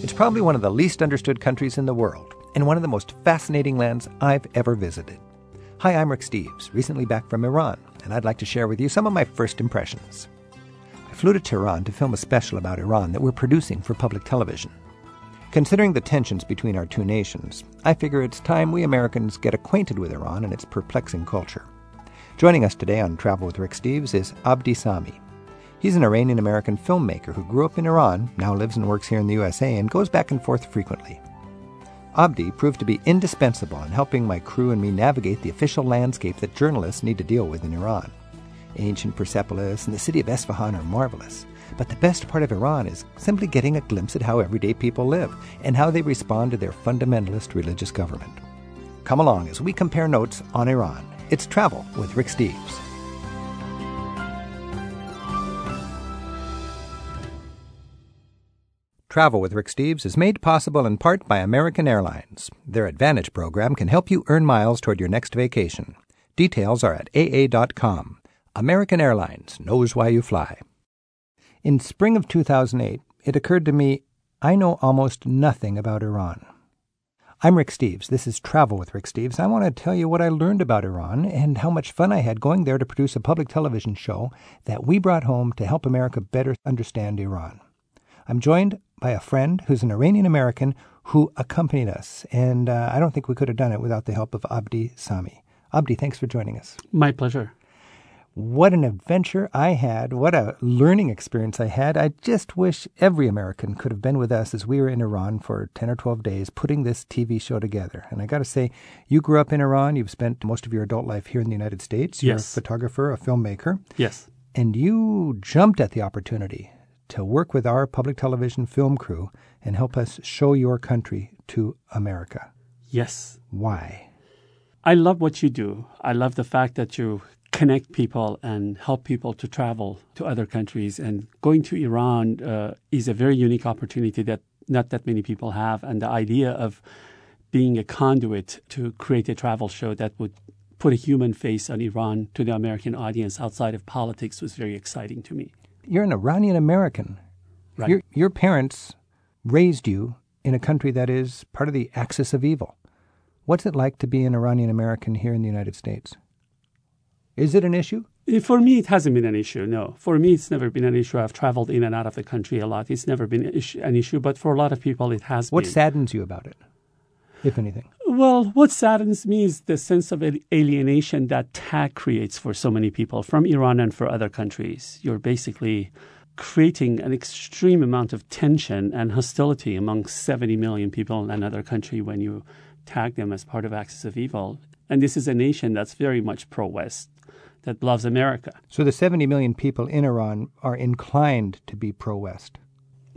It's probably one of the least understood countries in the world, and one of the most fascinating lands I've ever visited. Hi, I'm Rick Steves, recently back from Iran, and I'd like to share with you some of my first impressions. I flew to Tehran to film a special about Iran that we're producing for public television. Considering the tensions between our two nations, I figure it's time we Americans get acquainted with Iran and its perplexing culture. Joining us today on Travel with Rick Steves is Abdi Sami. He's an Iranian American filmmaker who grew up in Iran, now lives and works here in the USA, and goes back and forth frequently. Abdi proved to be indispensable in helping my crew and me navigate the official landscape that journalists need to deal with in Iran. Ancient Persepolis and the city of Esfahan are marvelous, but the best part of Iran is simply getting a glimpse at how everyday people live and how they respond to their fundamentalist religious government. Come along as we compare notes on Iran. It's Travel with Rick Steves. Travel with Rick Steves is made possible in part by American Airlines. Their Advantage program can help you earn miles toward your next vacation. Details are at AA.com. American Airlines knows why you fly. In spring of 2008, it occurred to me I know almost nothing about Iran. I'm Rick Steves. This is Travel with Rick Steves. I want to tell you what I learned about Iran and how much fun I had going there to produce a public television show that we brought home to help America better understand Iran. I'm joined by a friend who's an Iranian American who accompanied us, and uh, I don't think we could have done it without the help of Abdi Sami. Abdi, thanks for joining us. My pleasure. What an adventure I had. What a learning experience I had. I just wish every American could have been with us as we were in Iran for 10 or 12 days putting this TV show together. And I got to say, you grew up in Iran. You've spent most of your adult life here in the United States. You're yes. a photographer, a filmmaker. Yes. And you jumped at the opportunity to work with our public television film crew and help us show your country to America. Yes. Why? I love what you do. I love the fact that you connect people and help people to travel to other countries. And going to Iran uh, is a very unique opportunity that not that many people have. And the idea of being a conduit to create a travel show that would put a human face on Iran to the American audience outside of politics was very exciting to me you're an Iranian American. Right. Your, your parents raised you in a country that is part of the axis of evil. What's it like to be an Iranian American here in the United States? Is it an issue? Eh, for me, it hasn't been an issue. No, for me, it's never been an issue. I've traveled in and out of the country a lot. It's never been an issue, but for a lot of people, it has what been. What saddens you about it, if anything? Well, what saddens me is the sense of alienation that tag creates for so many people from Iran and for other countries. You're basically creating an extreme amount of tension and hostility among 70 million people in another country when you tag them as part of Axis of Evil. And this is a nation that's very much pro West, that loves America. So the 70 million people in Iran are inclined to be pro West?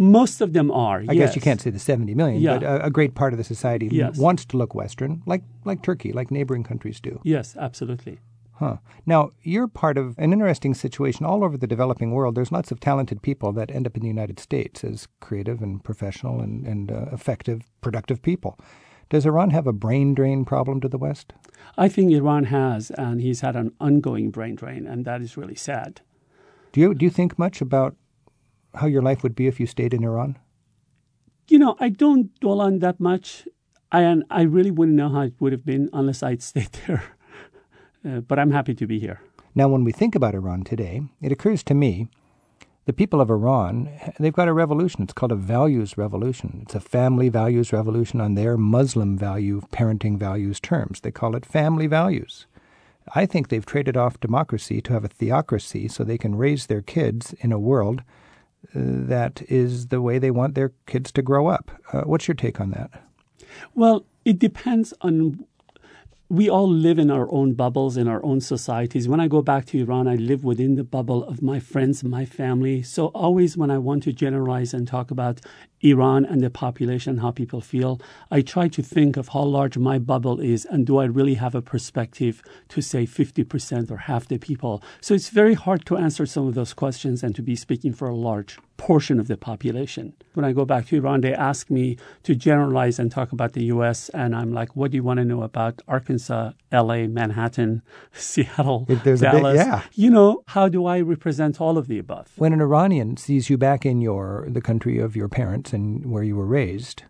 Most of them are. I yes. guess you can't say the 70 million, yeah. but a, a, great part of the society yes. wants to look Western, like like Turkey, like neighboring countries do. Yes, absolutely. Huh. Now, you're part of an interesting situation all over the developing world. There's lots of talented people that end up in the United States as creative and professional and, and uh, effective, productive people. Does Iran have a brain drain problem to the West? I think Iran has, and he's had an ongoing brain drain, and that is really sad. Do you, do you think much about how your life would be if you stayed in Iran? You know, I don't dwell on that much. I, and I really wouldn't know how it would have been unless I'd stayed there. Uh, but I'm happy to be here. Now, when we think about Iran today, it occurs to me the people of Iran, they've got a revolution. It's called a values revolution. It's a family values revolution on their Muslim value, parenting values terms. They call it family values. I think they've traded off democracy to have a theocracy so they can raise their kids in a world that is the way they want their kids to grow up. Uh, what's your take on that? Well, it depends on. We all live in our own bubbles, in our own societies. When I go back to Iran, I live within the bubble of my friends, my family. So, always when I want to generalize and talk about Iran and the population, how people feel, I try to think of how large my bubble is and do I really have a perspective to say 50% or half the people. So, it's very hard to answer some of those questions and to be speaking for a large portion of the population. When I go back to Iran, they ask me to generalize and talk about the U.S., and I'm like, what do you want to know about Arkansas, L.A., Manhattan, Seattle, there's Dallas? Bit, yeah. You know, how do I represent all of the above? When an Iranian sees you back in your the country of your parents and where you were raised,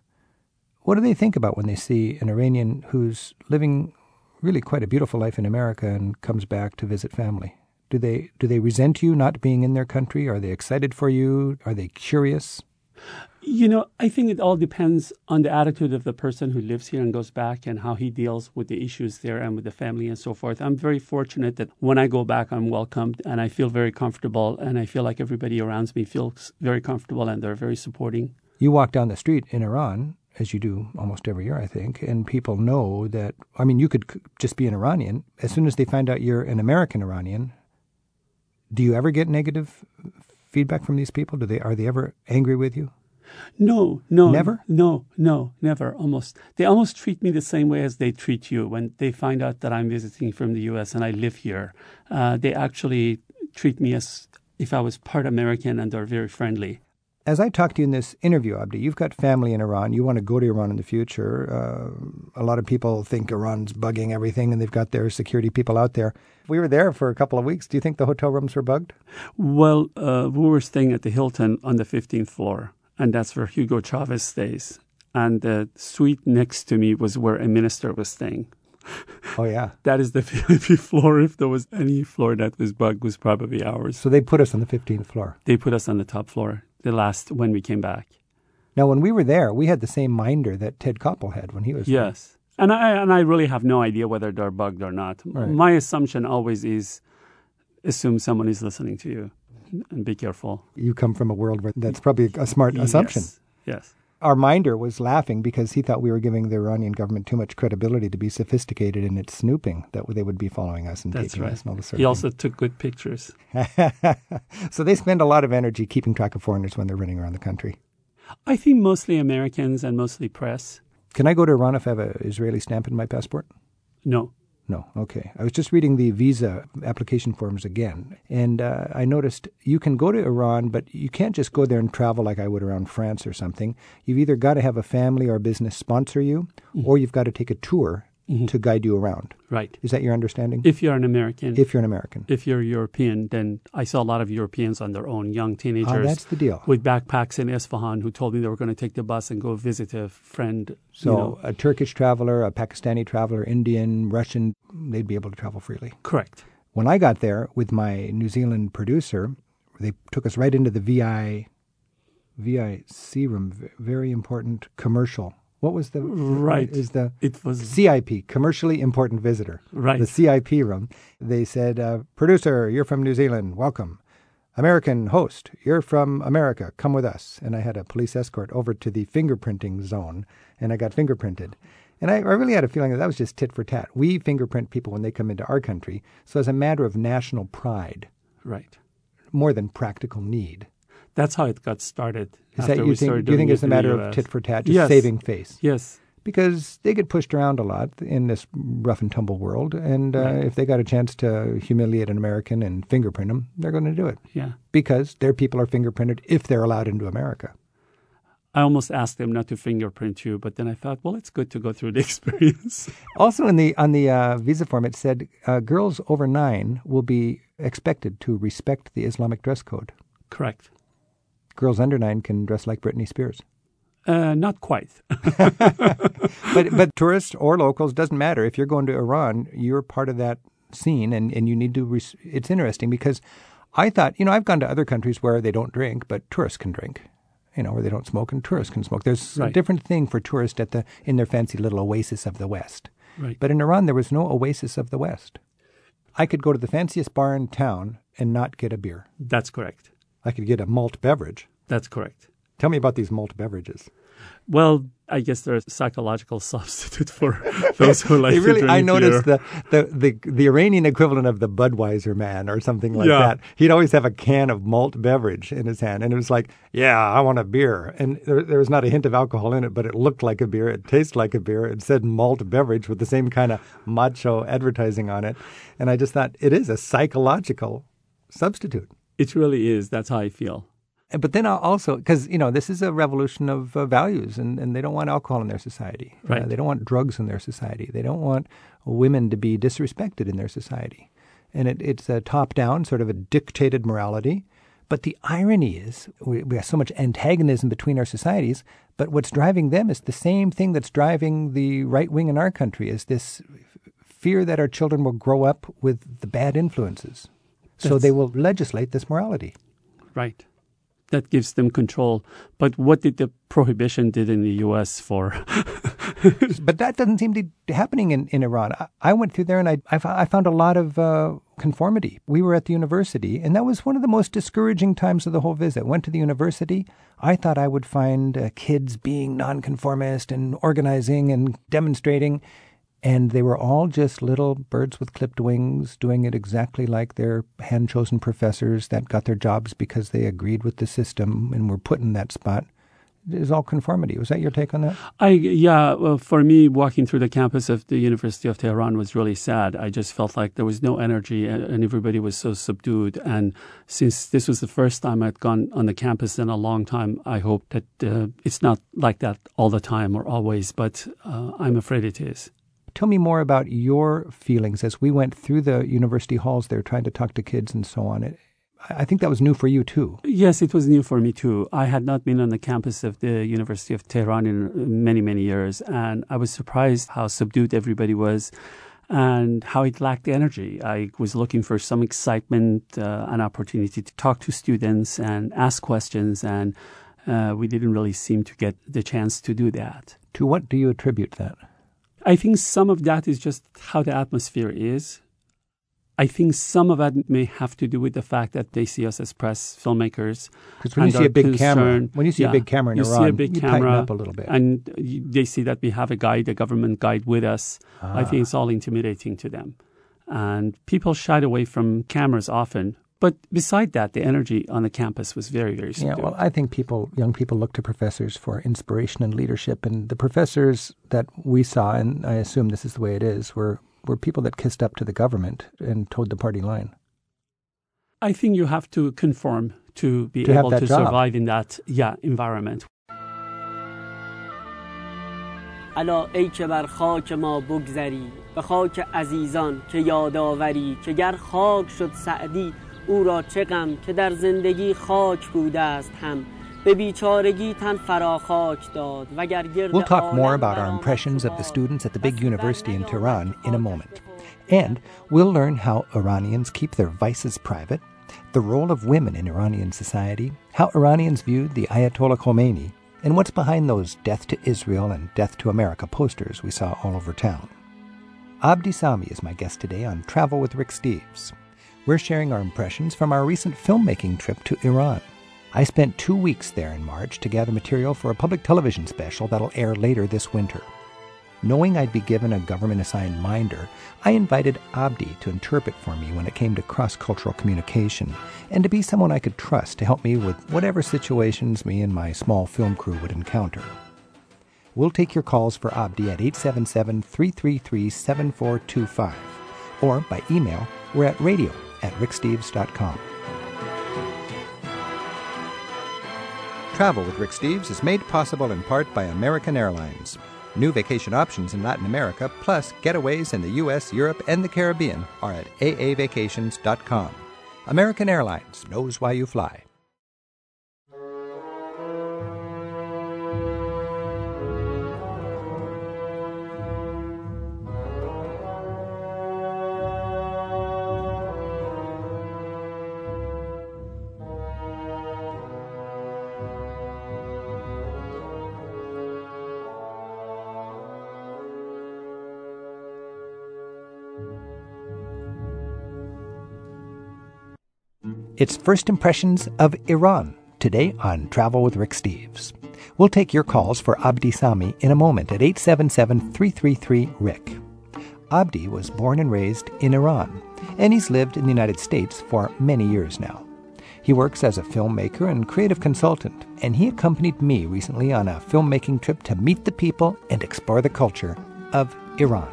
what do they think about when they see an Iranian who's living really quite a beautiful life in America and comes back to visit family? Do they do they resent you not being in their country? Are they excited for you? Are they curious? You know, I think it all depends on the attitude of the person who lives here and goes back and how he deals with the issues there and with the family and so forth. I'm very fortunate that when I go back, I'm welcomed and I feel very comfortable and I feel like everybody around me feels very comfortable and they're very supporting. You walk down the street in Iran, as you do almost every year, I think, and people know that, I mean, you could just be an Iranian. As soon as they find out you're an American Iranian, do you ever get negative feedback from these people? Do they are they ever angry with you? No, no, never. No, no, never. Almost, they almost treat me the same way as they treat you when they find out that I'm visiting from the U.S. and I live here. Uh, they actually treat me as if I was part American, and they're very friendly. As I talked to you in this interview, Abdi, you've got family in Iran. You want to go to Iran in the future. Uh, a lot of people think Iran's bugging everything, and they've got their security people out there. We were there for a couple of weeks. Do you think the hotel rooms were bugged? Well, uh, we were staying at the Hilton on the 15th floor, and that's where Hugo Chavez stays. And the suite next to me was where a minister was staying. Oh yeah, that is the VIP floor. If there was any floor that was bugged, was probably ours. So they put us on the 15th floor. They put us on the top floor the last when we came back. Now, when we were there, we had the same minder that Ted Koppel had when he was. Yes, there. and I and I really have no idea whether they're bugged or not. Right. My assumption always is assume someone is listening to you and be careful. You come from a world where that's probably a smart assumption. Yes. yes. Our minder was laughing because he thought we were giving the Iranian government too much credibility to be sophisticated in its snooping, that they would be following us and That's taking right. us and all this sort He also took good pictures. so they spend a lot of energy keeping track of foreigners when they're running around the country. I think mostly Americans and mostly press. Can I go to Iran if I have an Israeli stamp in my passport? No. No, okay. I was just reading the visa application forms again, and uh, I noticed you can go to Iran, but you can't just go there and travel like I would around France or something. You've either got to have a family or a business sponsor you, mm-hmm. or you've got to take a tour. Mm-hmm. to guide you around. Right. Is that your understanding? If you're an American. If you're an American. If you're European, then I saw a lot of Europeans on their own, young ah, teenagers. Oh, that's the deal. With backpacks in Isfahan who told me they were going to take the bus and go visit a friend. So you know. a Turkish traveler, a Pakistani traveler, Indian, Russian, they'd be able to travel freely. Correct. When I got there with my New Zealand producer, they took us right into the VI VIC room, very important commercial what was the right? Is the it was CIP commercially important visitor? Right. The CIP room. They said, uh, "Producer, you're from New Zealand. Welcome." American host, you're from America. Come with us. And I had a police escort over to the fingerprinting zone, and I got fingerprinted. And I, I, really had a feeling that that was just tit for tat. We fingerprint people when they come into our country, so as a matter of national pride, right, more than practical need. That's how it got started. Is that you think? Do you think it's a matter of tit for tat, just yes. saving face? Yes. Because they get pushed around a lot in this rough and tumble world, and uh, if they got a chance to humiliate an American and fingerprint them, they're going to do it. Yeah. Because their people are fingerprinted if they're allowed into America. I almost asked them not to fingerprint you, but then I thought, well, it's good to go through the experience. also, in the on the uh, visa form, it said uh, girls over nine will be expected to respect the Islamic dress code. Correct girls under nine can dress like Britney Spears. Uh, not quite. but but tourists or locals doesn't matter. If you're going to Iran, you're part of that scene, and, and you need to. Res- it's interesting because I thought you know I've gone to other countries where they don't drink, but tourists can drink. You know where they don't smoke and tourists can smoke. There's right. a different thing for tourists at the in their fancy little oasis of the West. Right. But in Iran, there was no oasis of the West. I could go to the fanciest bar in town and not get a beer. That's correct. I could get a malt beverage. That's correct. Tell me about these malt beverages. Well, I guess they're a psychological substitute for those who like really, to drink I noticed the, the, the, the Iranian equivalent of the Budweiser man or something like Yeah. that. He'd always have a can of malt beverage in his hand, and it was like, "Yeah, I want a beer." And there, there was not a hint of alcohol in it, but it looked like a beer. It tasted like a beer. It said malt beverage with the same kind of macho advertising on it, and I just thought it is a psychological substitute. It really is. That's how I feel. But then also, because, you know, this is a revolution of uh, values, and, and they don't want alcohol in their society. Uh, right. they don't want drugs in their society. They don't want women to be disrespected in their society. And it, it's a top down, sort of a dictated morality. But the irony is, we, we have so much antagonism between our societies, but what's driving them is the same thing that's driving the right wing in our country is this fear that our children will grow up with the bad influences. So they will legislate this morality. Right. That gives them control. But what did the prohibition did in the U.S. for? but that doesn't seem to be happening in, in Iran. I, I went through there and I, I, I found a lot of uh, conformity. We were at the university, and that was one of the most discouraging times of the whole visit. Went to the university. I thought I would find uh, kids being nonconformist and organizing and demonstrating, and they were all just little birds with clipped wings doing it exactly like their hand chosen professors that got their jobs because they agreed with the system and were put in that spot. Was all conformity. Was that your take on that? I yeah, well, for me, walking through the campus of the University of Tehran was really sad. I just felt like there was no energy, and, and everybody was so subdued. And since this was the first time I'd gone on the campus in a long time, I hope that uh, it's not like that all the time or always. But uh, I'm afraid it is. Tell me more about your feelings as we went through the university halls there trying to talk to kids and so on. It, I think that was new for you too. Yes, it was new for me too. I had not been on the campus of the University of Tehran in many, many years, and I was surprised how subdued everybody was and how it lacked energy. I was looking for some excitement, uh, an opportunity to talk to students and ask questions, and uh, we didn't really seem to get the chance to do that. To what do you attribute that? I think some of that is just how the atmosphere is. I think some of that may have to do with the fact that they see us as press filmmakers. Because when you see a big camera, when you see yeah, a big camera in you Iran, see a big you camera, up a little bit. and they see that we have a guide, a government guide with us. I Ah. think it's all intimidating to them, and people shied away from cameras often. But beside that, the energy on the campus was very, very strong. Yeah, well, I think people, young people, look to professors for inspiration and leadership, and the professors that we saw, and I assume this is the way it is, were were people that kissed up to the government and toed the party line. I think you have to conform to be to able to job. survive in that yeah environment. الا ای که بر خاک ما بگذری به خاک عزیزان که یادآوری که گر خاک شد سعدی او را چه غم که در زندگی خاک بوده است هم به بیچارگی تن فرا خاک داد وگر گرد We'll talk more عالم about our برآمد impressions of the باد. students at the big پس در university in میان Tehran in a خاک moment. بخور. And we'll learn how Iranians keep their vices private, the role of women in Iranian society, how Iranians viewed the Ayatollah Khomeini, and what's behind those death to Israel and death to America posters we saw all over town. Abdi Sami is my guest today on Travel with Rick Steves. We're sharing our impressions from our recent filmmaking trip to Iran. I spent two weeks there in March to gather material for a public television special that'll air later this winter. Knowing I'd be given a government assigned minder, I invited Abdi to interpret for me when it came to cross cultural communication, and to be someone I could trust to help me with whatever situations me and my small film crew would encounter. We'll take your calls for Abdi at 877 333 7425, or by email, we're at radio at ricksteves.com. Travel with Rick Steves is made possible in part by American Airlines. New vacation options in Latin America, plus getaways in the U.S., Europe, and the Caribbean are at aavacations.com. American Airlines knows why you fly. It's First Impressions of Iran today on Travel with Rick Steves. We'll take your calls for Abdi Sami in a moment at 877 333 Rick. Abdi was born and raised in Iran, and he's lived in the United States for many years now. He works as a filmmaker and creative consultant, and he accompanied me recently on a filmmaking trip to meet the people and explore the culture of Iran.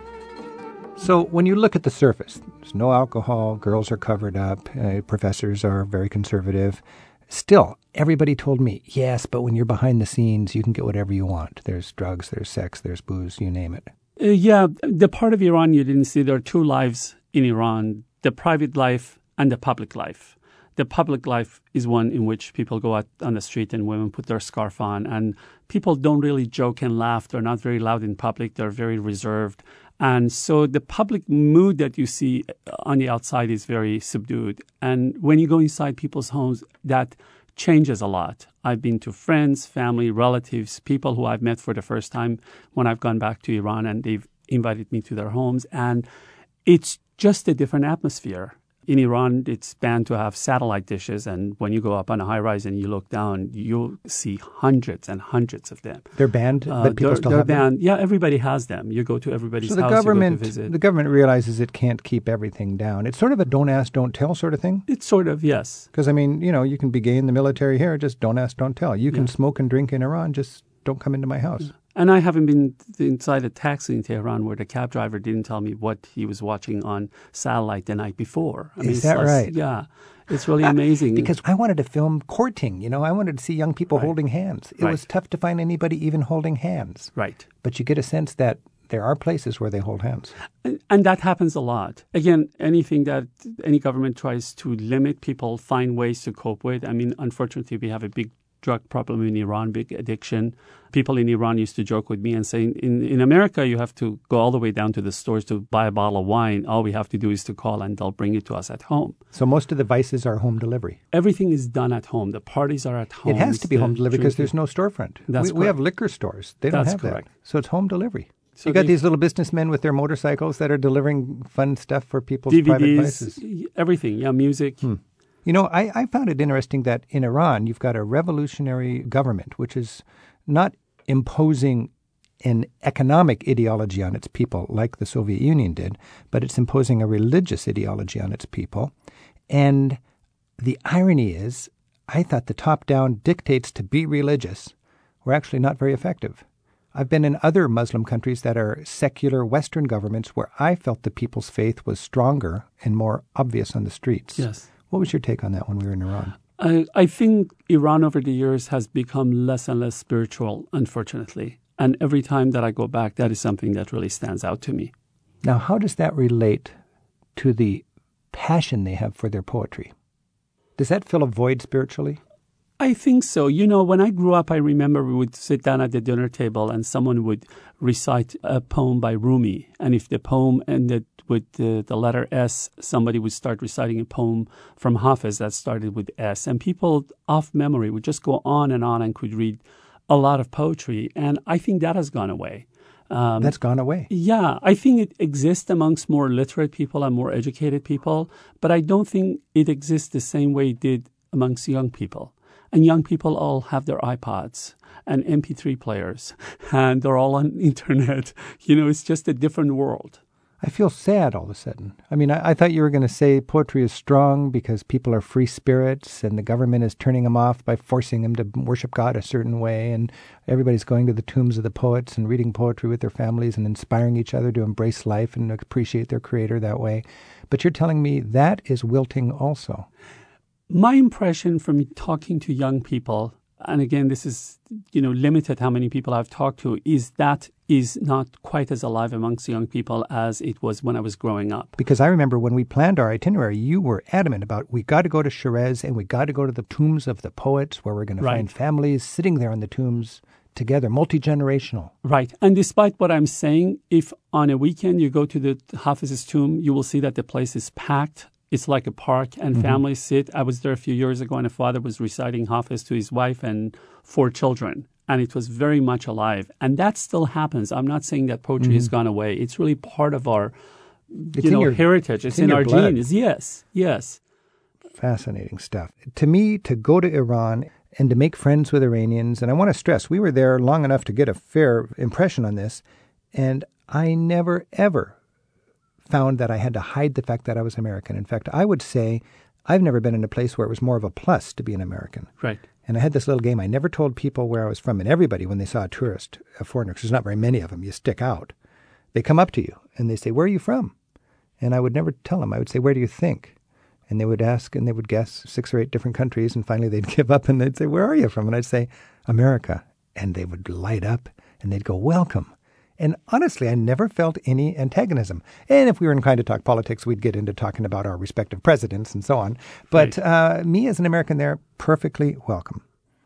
So, when you look at the surface, there's no alcohol, girls are covered up, uh, professors are very conservative. Still, everybody told me, yes, but when you're behind the scenes, you can get whatever you want. There's drugs, there's sex, there's booze, you name it. Uh, yeah, the part of Iran you didn't see, there are two lives in Iran the private life and the public life. The public life is one in which people go out on the street and women put their scarf on, and people don't really joke and laugh. They're not very loud in public, they're very reserved. And so the public mood that you see uh, on the outside is very subdued. And when you go inside people's homes, that changes a lot. I've been to friends, family, relatives, people who I've met for the first time when I've gone back to Iran and they've invited me to their homes. And it's just a different atmosphere in Iran, it's banned to have satellite dishes, and when you go up on a high rise and you look down, you'll see hundreds and hundreds of them. They're banned, uh, but people they're, still they're have banned. them. Yeah, everybody has them. You go to everybody's so the house. government, you go to visit. the government realizes it can't keep everything down. It's sort of a don't ask, don't tell sort of thing. It's sort of yes. Because I mean, you know, you can be gay in the military here, just don't ask, don't tell. You can Yeah. smoke and drink in Iran, just don't come into my house. And I haven't been inside a taxi in Tehran where the cab driver didn't tell me what he was watching on satellite the night before. I Is it's that like- right? Yeah, it's really amazing. Because I wanted to film courting, you know, I wanted to see young people Right. holding hands. It Right. was tough to find anybody even holding hands. right. But you get a sense that there are places where they hold hands. And, and that happens a lot. Again, anything that any government tries to limit, people find ways to cope with. I mean, unfortunately, we have a big drug problem in Iran, big addiction. People in Iran used to joke with me and say, in, in America, you have to go all the way down to the stores to buy a bottle of wine. All we have to do is to call and they'll bring it to us at home. So most of the vices are home delivery. Everything is done at home. The parties are at home. It has to be home delivery because there's no storefront. That's we, we have liquor stores. They don't That's have correct. that. So it's home delivery. So you got these little businessmen with their motorcycles that are delivering fun stuff for people's private vices. DVDs, everything. Yeah, music. Hmm. You know, I, I found it interesting that in Iran, you've got a revolutionary government, which is not imposing an economic ideology on its people like the Soviet Union did, but it's imposing a religious ideology on its people. And the irony is, I thought the top down dictates to be religious were actually not very effective. I've been in other Muslim countries that are secular Western governments where I felt the people's faith was stronger and more obvious on the streets. Yes. What was your take on that when we were in Iran? I, I think Iran over the years has become less and less spiritual, unfortunately. And every time that I go back, that is something that really stands out to me. Now, how does that relate to the passion they have for their poetry? Does that fill a void spiritually? I think so. You know, when I grew up, I remember we would sit down at the dinner table and someone would recite a poem by Rumi. And if the poem ended with the, the letter S, somebody would start reciting a poem from Hafiz that started with S. And people off memory would just go on and on and could read a lot of poetry. And I think that has gone away. Um, That's gone away. yeah, I think it exists amongst more literate people and more educated people, but I don't think it exists the same way it did amongst young people. And young people all have their iPods and MP3 players, and they're all on internet. You know, it's just a different world. I feel sad all of a sudden. I mean, I, I thought you were going to say poetry is strong because people are free spirits and the government is turning them off by forcing them to worship God a certain way. And everybody's going to the tombs of the poets and reading poetry with their families and inspiring each other to embrace life and appreciate their creator that way. But you're telling me that is wilting also. My impression from talking to young people, and again, this is you know limited how many people I've talked to, is that is not quite as alive amongst young people as it was when I was growing up. Because I remember when we planned our itinerary, you were adamant about we got to go to Shiraz and we got to go to the tombs of the poets where we're going to Right. find families sitting there in the tombs together, multi generational. Right. And despite what I'm saying, if on a weekend you go to the Hafiz's tomb, you will see that the place is packed. It's like a park and mm-hmm. families sit. I was there a few years ago and a father was reciting Hafiz to his wife and four children. And it was very much alive. And that still happens. I'm not saying that poetry has mm-hmm. gone away. It's really part of our It's you know, your- heritage. It's, in in, our blood. genes. Yes. Yes. Fascinating stuff. To me, to go to Iran and to make friends with Iranians, and I want to stress, we were there long enough to get a fair impression on this, and I never, ever found that I had to hide the fact that I was American. In fact, I would say I've never been in a place where it was more of a plus to be an American. Right. And I had this little game. I never told people where I was from, and everybody, when they saw a tourist, a foreigner, because there's not very many of them, you stick out. They come up to you and they say, Where are you from? And I would never tell them. I would say, Where do you think? and they would ask and they would guess six or eight different countries, and finally they'd give up and they'd say, Where are you from? And I'd say, America. And they would light up and they'd go, Welcome. And honestly, I never felt any antagonism. And if we were inclined to talk politics, we'd get into talking about our respective presidents and so on. But right. uh, me as an American there, perfectly welcome.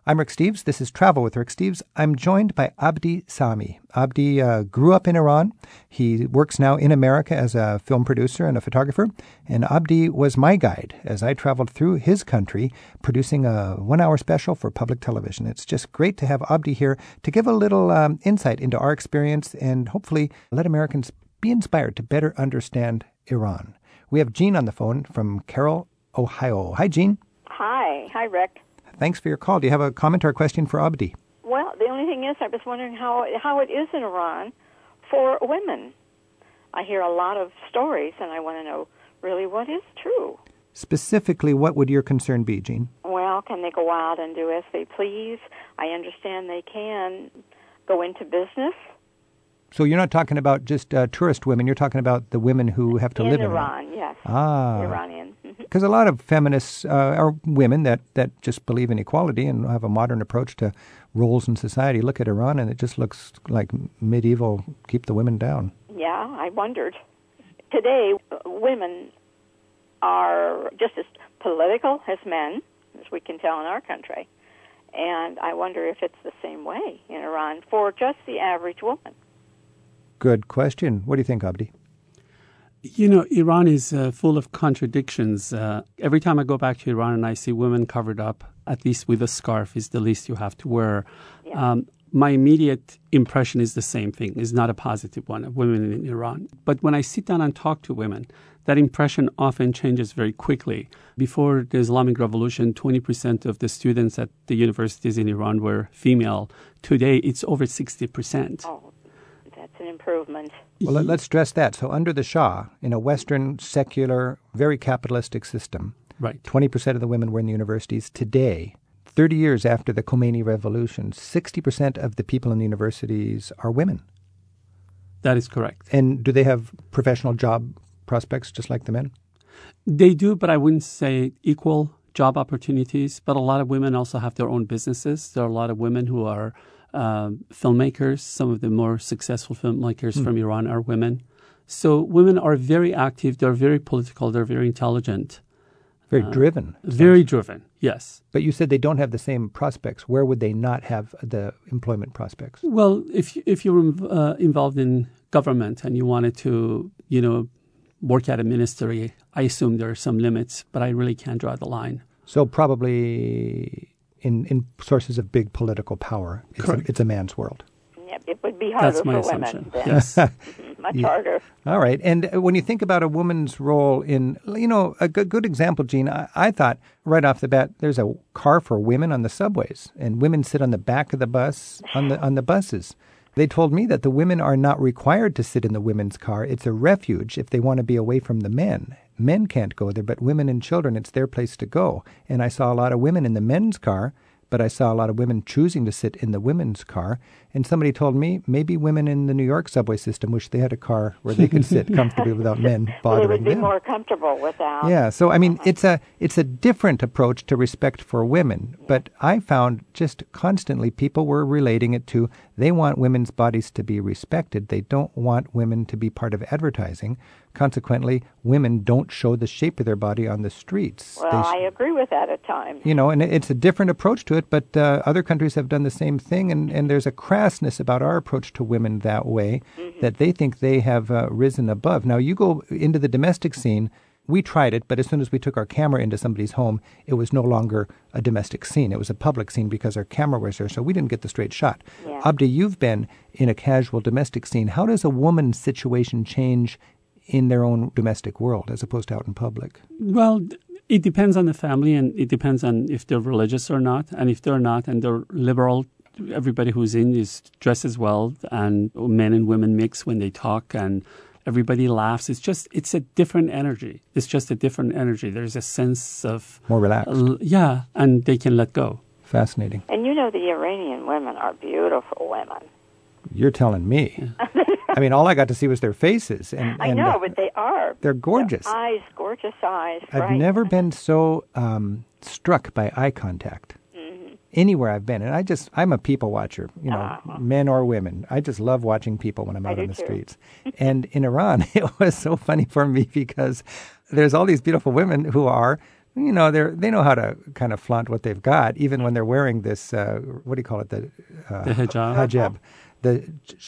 I'm Rick Steves. This is Travel with Rick Steves. I'm joined by Abdi Sami. Abdi uh, grew up in Iran. He works now in America as a film producer and a photographer. And Abdi was my guide as I traveled through his country producing a one hour special for public television. It's just great to have Abdi here to give a little um, insight into our experience and hopefully let Americans be inspired to better understand Iran. We have Jean on the phone from Carroll, Ohio. Hi, Jean. Hi. Hi, Rick. Thanks for your call. Do you have a comment or a question for Abdi? Well, the only thing is, I was wondering how how it is in Iran for women. I hear a lot of stories, and I want to know really what is true. Specifically, what would your concern be, Jean? Well, can they go out and do as they please? I understand they can go into business. So you're not talking about just uh, tourist women. You're talking about the women who have to in live Iran, in Iran. Yes. Ah. Iranian. Because a lot of feminists uh, are women that, that just believe in equality and have a modern approach to roles in society. Look at Iran, and it just looks like medieval. Keep the women down. Yeah, I wondered. Today, women are just as political as men, as we can tell in our country. And I wonder if it's the same way in Iran for just the average woman. Good question. What do you think, Abdi? You know, Iran is uh, full of contradictions. Uh, every time I go back to Iran and I see women covered up, at least with a scarf, is the least you have to wear. Yeah. Um, my immediate impression is the same thing, is not a positive one of women in Iran. But when I sit down and talk to women, that impression often changes very quickly. Before the Islamic Revolution, 20% of the students at the universities in Iran were female. Today, it's over 60%. Oh, an improvement. Well, let, us stress that. So, under the Shah, in a Western, secular, very capitalistic system, right, 20% of the women were in the universities. Today, 30 years after the Khomeini revolution, 60% of the people in the universities are women. That is correct. And do they have professional job prospects just like the men? They do, but I wouldn't say equal job opportunities. But a lot of women also have their own businesses. There are a lot of women who are um, filmmakers. Some of the more successful filmmakers mm. from Iran are women. So women are very active. They're very political. They're very intelligent. Very uh, driven. Very driven. Yes. But you said they don't have the same prospects. Where would they not have the employment prospects? Well, if if you were uh, involved in government and you wanted to, you know, work at a ministry, I assume there are some limits, but I really can't draw the line. So probably in, in sources of big political power. It's, a, it's a man's world. Yeah, it would be harder That's my for assumption. women. Yes. Much yeah. harder. All right. And uh, when you think about a woman's role in, you know, a good, good example, Jean, I, I thought right off the bat, there's a car for women on the subways, and women sit on the back of the bus on the on the buses. They told me that the women are not required to sit in the women's car. It's a refuge if they want to be away from the men men can't go there, but women and children, it's their place to go. And I saw a lot of women in the men's car, but I saw a lot of women choosing to sit in the women's car. And somebody told me maybe women in the New York subway system wish they had a car where they could sit comfortably without men bothering well, they would be them. more comfortable without. Yeah, so I mean, it's a it's a different approach to respect for women. But I found just constantly people were relating it to they want women's bodies to be respected. They don't want women to be part of advertising. Consequently, women don't show the shape of their body on the streets. Well, I agree with that at times. You know, and it's a different approach to it, but uh, other countries have done the same thing, and, and there's a crassness about our approach to women that way mm-hmm. that they think they have uh, risen above. Now, you go into the domestic scene. We tried it, but as soon as we took our camera into somebody's home, it was no longer a domestic scene. It was a public scene because our camera was there, so we didn't get the straight shot. Yeah. Abdi, you've been in a casual domestic scene. How does a woman's situation change in their own domestic world as opposed to out in public? Well, it depends on the family and it depends on if they're religious or not. And if they're not and they're liberal, everybody who's in is dressed as well and men and women mix when they talk and everybody laughs. It's just, it's a different energy. It's just a different energy. There's a sense of more relaxed. Uh, yeah, and they can let go. Fascinating. And you know, the Iranian women are beautiful women. You're telling me. I mean, all I got to see was their faces. And, I know, but they are. they're gorgeous. Their eyes, gorgeous eyes. I've right. never been so um, struck by eye contact Mm-hmm. anywhere I've been, and I just I'm a people watcher, you know, men or women. I just love watching people when I'm Uh-huh. Out do on the too. streets. and in Iran, it was so funny for me because there's all these beautiful women who are. You know, they're they know how to kind of flaunt what they've got, even when they're wearing this. Uh, what do you call it? The uh, The hijab. Hijab. The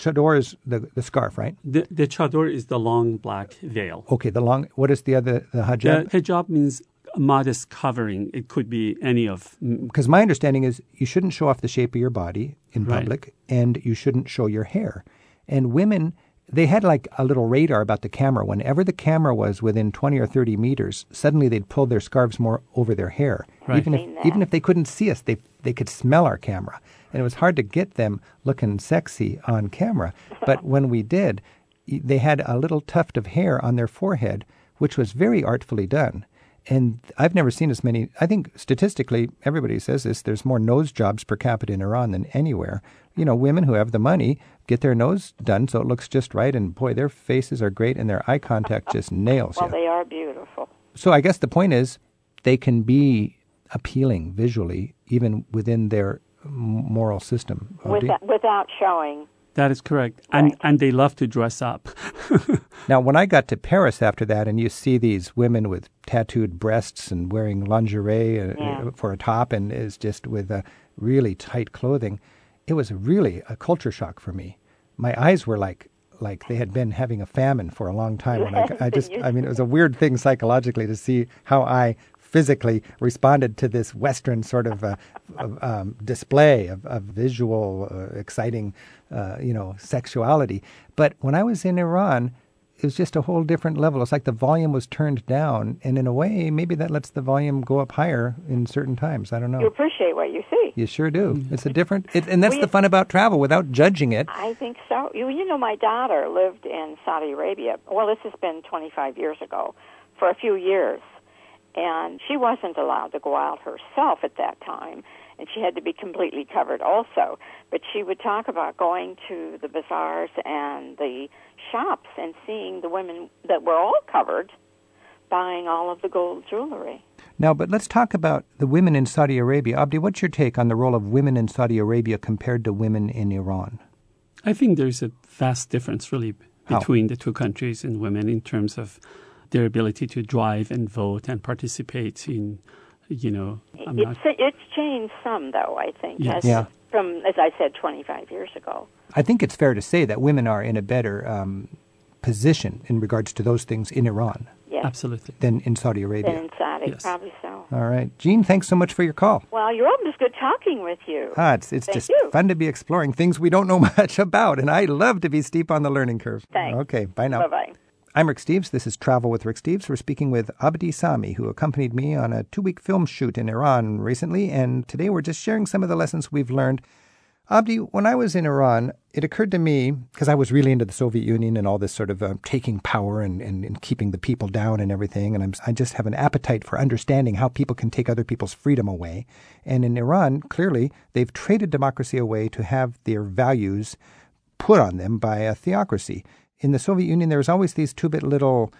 chador is the the scarf, right? The, the chador is the long black veil. Okay. The long. What is the other? The hijab. The hijab. hijab means modest covering. It could be any of. because my understanding is you shouldn't show off the shape of your body in Right. public and you shouldn't show your hair. And women, they had like a little radar about the camera. Whenever the camera was within 20 or 30 meters, suddenly they'd pull their scarves more over their hair. Right. Even, if, even if they couldn't see us, they, they could smell our camera. And it was hard to get them looking sexy on camera. But when we did, they had a little tuft of hair on their forehead, which was very artfully done. And I've never seen as many. I think statistically, everybody says this. There's more nose jobs per capita in Iran than anywhere. You know, women who have the money get their nose done so it looks just right, and boy, their faces are great, and their eye contact just nails Well, you. they are beautiful. So I guess the point is, they can be appealing visually, even within their moral system. Abdi? Without, without showing. That is correct. And Right. and they love to dress up. Now, when I got to Paris after that, and you see these women with tattooed breasts and wearing lingerie uh, Yeah. for a top, and is just with uh, really tight clothing, it was really a culture shock for me. My eyes were like like they had been having a famine for a long time. When I, I just, I mean, it was a weird thing psychologically to see how I physically responded to this Western sort of, uh, of um, display of, of visual, uh, exciting, uh, you know, sexuality. But when I was in Iran, it was just a whole different level. It's like the volume was turned down, and in a way, maybe that lets the volume go up higher in certain times. I don't know. You appreciate what you see. You sure do. It's a different, it, and that's the fun about travel. Without judging it, I think so. You, you know, my daughter lived in Saudi Arabia. Well, this has been 25 years ago, for a few years. And she wasn't allowed to go out herself at that time, and she had to be completely covered also. But she would talk about going to the bazaars and the shops and seeing the women that were all covered buying all of the gold jewelry. Now, but let's talk about the women in Saudi Arabia. Abdi, what's your take on the role of women in Saudi Arabia compared to women in Iran? I think there's a vast difference, really, How? between the two countries and women in terms of their ability to drive and vote and participate in, you know, I'm not. It's, it's changed some, though, I think, Yes. as, Yeah. from, as I said, 25 years ago. I think it's fair to say that women are in a better um, position in regards to those things in Iran Yes. Absolutely. than in Saudi Arabia. Than in Saudi, Yes. probably so. All right. Jean, thanks so much for your call. Well, you're welcome. It's good talking with you. Ah, it's it's Thank just you. fun to be exploring things we don't know much about, and I love to be steep on the learning curve. Thanks. Okay, bye now. Bye bye. I'm Rick Steves. This is Travel with Rick Steves. We're speaking with Abdi Sami, who accompanied me on a two week film shoot in Iran recently, and today we're just sharing some of the lessons we've learned. Abdi, when I was in Iran, it occurred to me, because I was really into the Soviet Union and all this sort of uh, taking power and, and, and keeping the people down and everything, and I'm, I just have an appetite for understanding how people can take other people's freedom away. And in Iran, clearly, they've traded democracy away to have their values put on them by a theocracy. In the Soviet Union, there was always these two bit little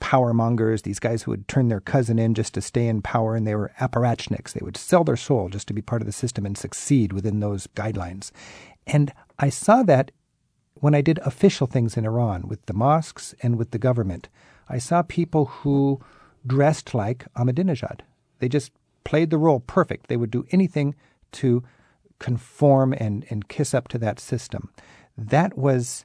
power mongers, these guys who would turn their cousin in just to stay in power, and they were apparatchiks. They would sell their soul just to be part of the system and succeed within those guidelines. And I saw that when I did official things in Iran with the mosques and with the government. I saw people who dressed like Ahmadinejad. They just played the role perfect. They would do anything to conform and, and kiss up to that system. That was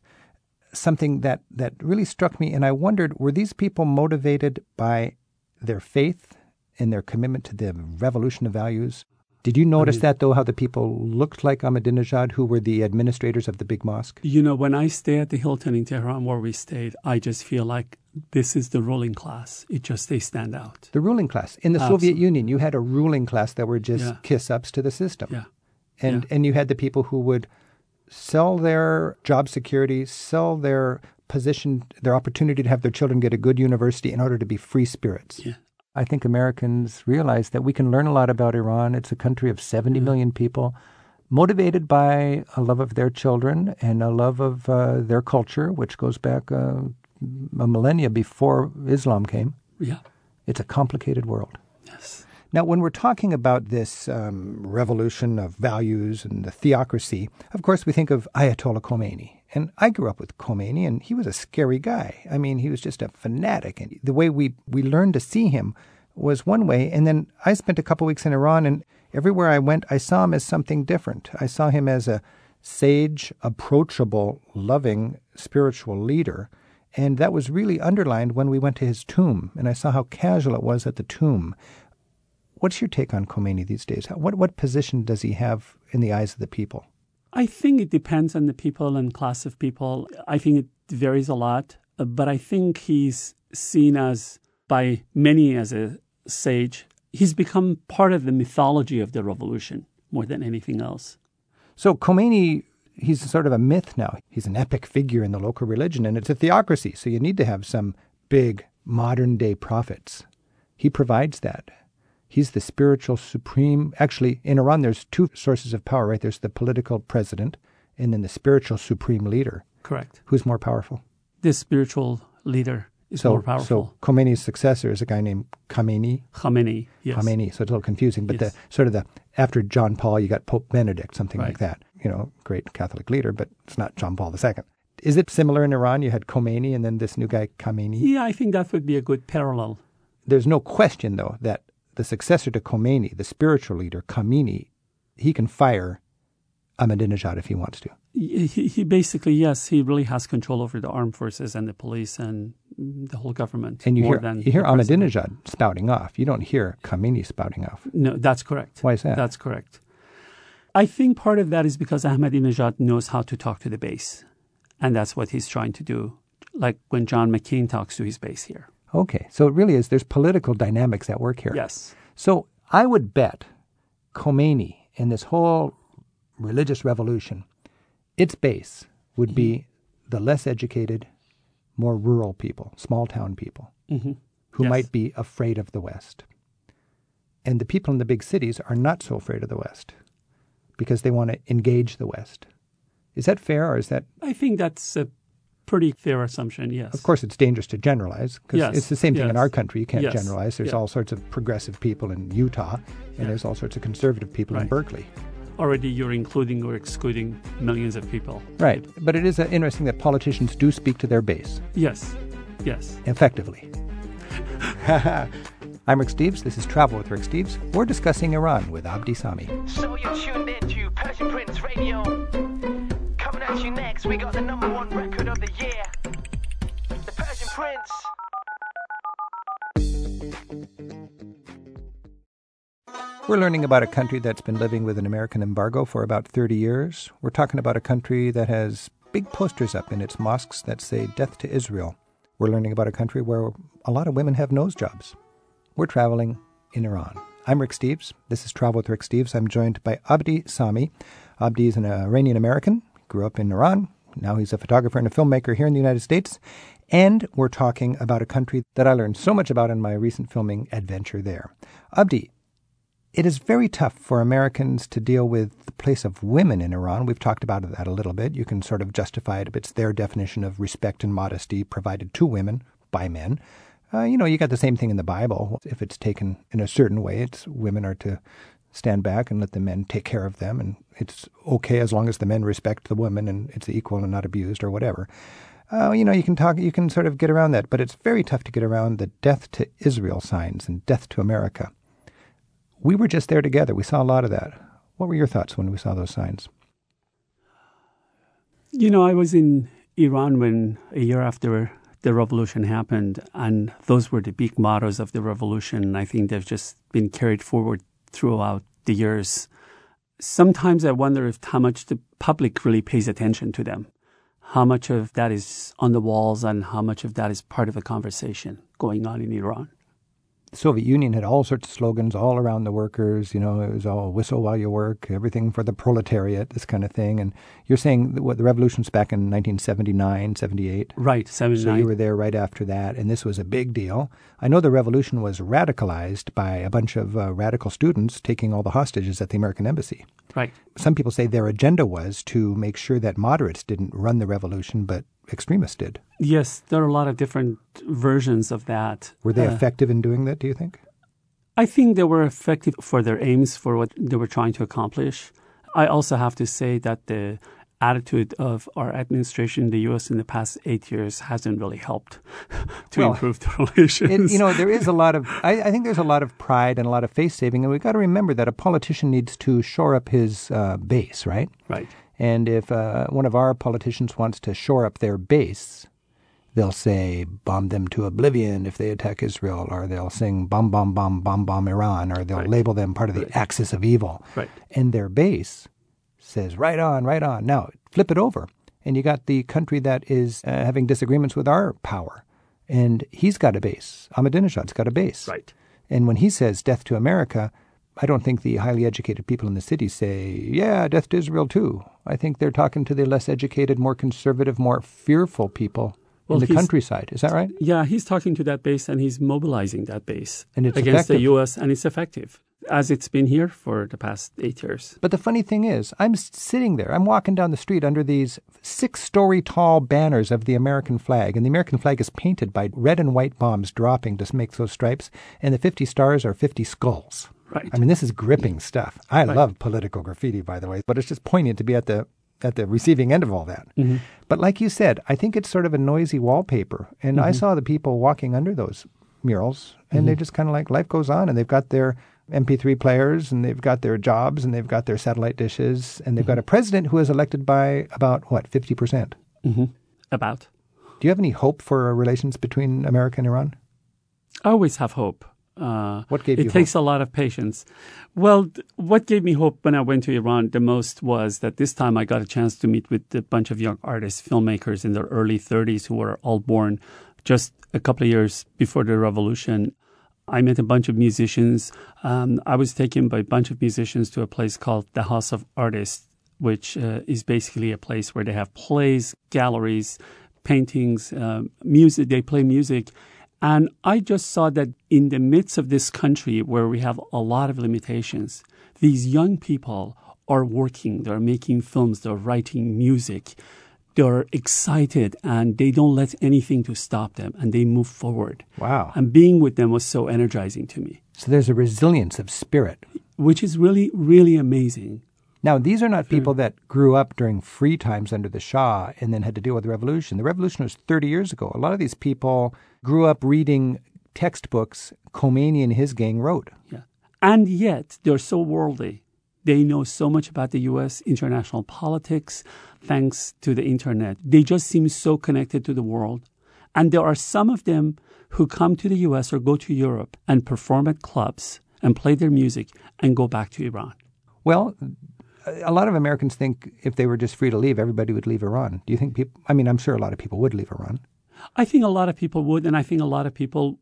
something that, that really struck me, and I wondered were these people motivated by their faith and their commitment to the revolution of values? Did you notice that, though, how the people looked like Ahmadinejad, who were the administrators of the big mosque? You know, when I stay at the Hilton in Tehran where we stayed, I just feel like this is the ruling class. It just, they stand out. The ruling class. In the Soviet Union, you had a ruling class that were just Yeah. kiss ups to the system. Yeah. And, Yeah. and you had the people who would sell their job security, sell their position, their opportunity to have their children get a good university in order to be free spirits. Yeah. I think Americans realize that we can learn a lot about Iran. It's a country of 70 million people. motivated by a love of their children and a love of uh, their culture, which goes back uh, a millennia before Islam came. Yeah. It's a complicated world. Now, when we're talking about this um, revolution of values and the theocracy, of course, we think of Ayatollah Khomeini. And I grew up with Khomeini, and he was a scary guy. I mean, he was just a fanatic. And the way we, we learned to see him was one way. And then I spent a couple weeks in Iran, and everywhere I went, I saw him as something different. I saw him as a sage, approachable, loving spiritual leader. And that was really underlined when we went to his tomb, and I saw how casual it was at the tomb. What's your take on Khomeini these days? What what position does he have in the eyes of the people? I think it depends on the people and class of people. I think it varies a lot, uh, but I think he's seen as by many as a sage. He's become part of the mythology of the revolution more than anything else. So Khomeini, he's sort of a myth now. He's an epic figure in the local religion, and it's a theocracy. So you need to have some big modern day prophets. He provides that. He's the spiritual supreme. Actually, in Iran, there's two sources of power, right? There's the political president and then the spiritual supreme leader. Correct. Who's more powerful? The spiritual leader is so, more powerful. So Khomeini's successor is a guy named Khamenei. Khamenei, yes. Khamenei. So it's a little confusing, but Yes. the sort of the after John Paul, you got Pope Benedict, something like that. You know, great Catholic leader, but it's not John Paul II. Is it similar in Iran? You had Khomeini and then this new guy Khamenei. Yeah, I think that would be a good parallel. There's no question, though, that the successor to Khomeini, the spiritual leader Khamenei, he can fire Ahmadinejad if he wants to. He, he basically, yes, he really has control over the armed forces and the police and the whole government. And you more hear than you hear the president. Ahmadinejad spouting off. You don't hear Khamenei spouting off. No, that's correct. Why is that? That's correct. I think part of that is because Ahmadinejad knows how to talk to the base. And that's what he's trying to do. Like when John McCain talks to his base here. Okay, so it really is. There's political dynamics at work here. Yes. So I would bet Khomeini and this whole religious revolution, its base would be the less educated, more rural people, small town people, hmm who Yes. might be afraid of the West. And the people in the big cities are not so afraid of the West because they want to engage the West. Is that fair or is that I think that's a pretty fair assumption, yes. Of course, it's dangerous to generalize because Yes, it's the same thing in our country. You can't yes, generalize. There's yeah. all sorts of progressive people in Utah, and Yeah. there's all sorts of conservative people in Berkeley. Already you're including or excluding millions of people. Right. But it is uh, interesting that politicians do speak to their base Yes. Yes. effectively. I'm Rick Steves. This is Travel with Rick Steves. We're discussing Iran with Abdi Sami. So you're tuned in to Persian Prince Radio. Next, we got the number one record of the year. The Persian Prince. We're learning about a country that's been living with an American embargo for about 30 years. We're talking about a country that has big posters up in its mosques that say death to Israel. We're learning about a country where a lot of women have nose jobs. We're traveling in Iran. I'm Rick Steves. This is Travel with Rick Steves. I'm joined by Abdi Sami. Abdi is an Iranian American, grew up in Iran. Now he's a photographer and a filmmaker here in the United States. And we're talking about a country that I learned so much about in my recent filming adventure there. Abdi, it is very tough for Americans to deal with the place of women in Iran. We've talked about that a little bit. You can sort of justify it if it's their definition of respect and modesty provided to women by men. Uh, you know, you got the same thing in the Bible. If it's taken in a certain way, it's women are to stand back and let the men take care of them, and it's okay as long as the men respect the women and it's equal and not abused or whatever. Uh, you know, you can talk, you can sort of get around that, but it's very tough to get around the death to Israel signs and death to America. We were just there together. We saw a lot of that. What were your thoughts when we saw those signs? You know, I was in Iran when a year after the revolution happened, and those were the big mottos of the revolution. I think they've just been carried forward throughout the years. Sometimes I wonder if how much the public really pays attention to them, how much of that is on the walls, and how much of that is part of a conversation going on in Iran. The Soviet Union had all sorts of slogans all around the workers. You know, it was all whistle while you work, everything for the proletariat, this kind of thing. And you're saying what the revolution was back in 1979, 78? Right, 79. So you were there right after that, and this was a big deal. I know the revolution was radicalized by a bunch of uh, radical students taking all the hostages at the American embassy. Right. Some people say their agenda was to make sure that moderates didn't run the revolution, but extremists did. Yes, there are a lot of different versions of that. Were they Uh, effective in doing that, do you think? I think they were effective for their aims, for what they were trying to accomplish. I also have to say that the attitude of our administration in the U.S. in the past eight years hasn't really helped to Well, improve the relations. It, you know, there is a lot of, I, I think there's a lot of pride and a lot of face saving, and we've got to remember that a politician needs to shore up his uh, base, right? right. And if uh, one of our politicians wants to shore up their base, they'll say, bomb them to oblivion if they attack Israel, or they'll sing, bomb, bomb, bomb, bomb, bomb Iran, or they'll Right. label them part of the axis of evil. Right. And their base says, right on, right on. Now, flip it over. And you got the country that is uh, having disagreements with our power. And he's got a base. Ahmadinejad's got a base. Right. And when he says death to America, I don't think the highly educated people in the city say, yeah, death to Israel too. I think they're talking to the less educated, more conservative, more fearful people Well, in the countryside. Is that right? Yeah, he's talking to that base and he's mobilizing that base And it's against effective. the U.S. and it's effective, as it's been here for the past eight years. But the funny thing is, I'm sitting there, I'm walking down the street under these six story tall banners of the American flag, and the American flag is painted by red and white bombs dropping to make those stripes, and the 50 stars are 50 skulls. Right. I mean, this is gripping stuff. I love political graffiti, by the way, but it's just poignant to be at the at the receiving end of all that. Mm-hmm. But like you said, I think it's sort of a noisy wallpaper, and I mm-hmm. saw the people walking under those murals, and they mm-hmm. just kind of like life goes on, and they've got their MP3 players, and they've got their jobs, and they've got their satellite dishes, and they've got a president who is elected by about what fifty percent. About. Do you have any hope for relations between America and Iran? I always have hope. Uh, What gave it you takes a lot of patience. Well, what gave me hope when I went to Iran the most was that this time I got a chance to meet with a bunch of young artists, filmmakers in their early 30s who were all born just a couple of years before the revolution. I met a bunch of musicians. Um, I was taken by a bunch of musicians to a place called the House of Artists, which uh, is basically a place where they have plays, galleries, paintings, um, music. They play music. And I just saw that in the midst of this country where we have a lot of limitations, these young people are working, they're making films, they're writing music, they're excited, and they don't let anything to stop them, and they move forward. Wow. And being with them was so energizing to me, So there's a resilience of spirit. which is really, really amazing. Now, these are not people that grew up during free times under the Shah and then had to deal with the revolution. The revolution was 30 years ago. A lot of these people grew up reading textbooks Khomeini and his gang wrote. Yeah. And yet they're so worldly. They know so much about the US international politics thanks to the internet. They just seem so connected to the world. And there are some of them who come to the US or go to Europe and perform at clubs and play their music and go back to Iran. Well, a lot of Americans think if they were just free to leave, everybody would leave Iran. Do you think people, I mean, I'm sure a lot of people would leave Iran. I think a lot of people would, and I think a lot of people,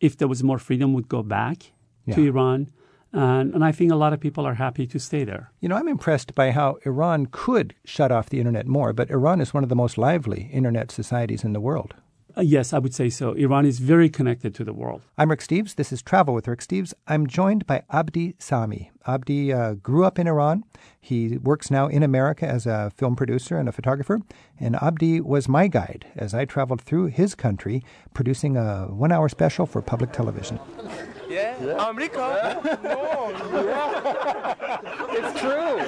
if there was more freedom, would go back to Iran. And, and I think a lot of people are happy to stay there. You know, I'm impressed by how Iran could shut off the internet more, but Iran is one of the most lively internet societies in the world. Uh, yes, I would say so. Iran is very connected to the world. I'm Rick Steves. This is Travel with Rick Steves. I'm joined by Abdi Sami. Abdi uh, grew up in Iran. He works now in America as a film producer and a photographer. And Abdi was my guide as I traveled through his country producing a one hour special for public television. Yeah, America. Yeah, It's true.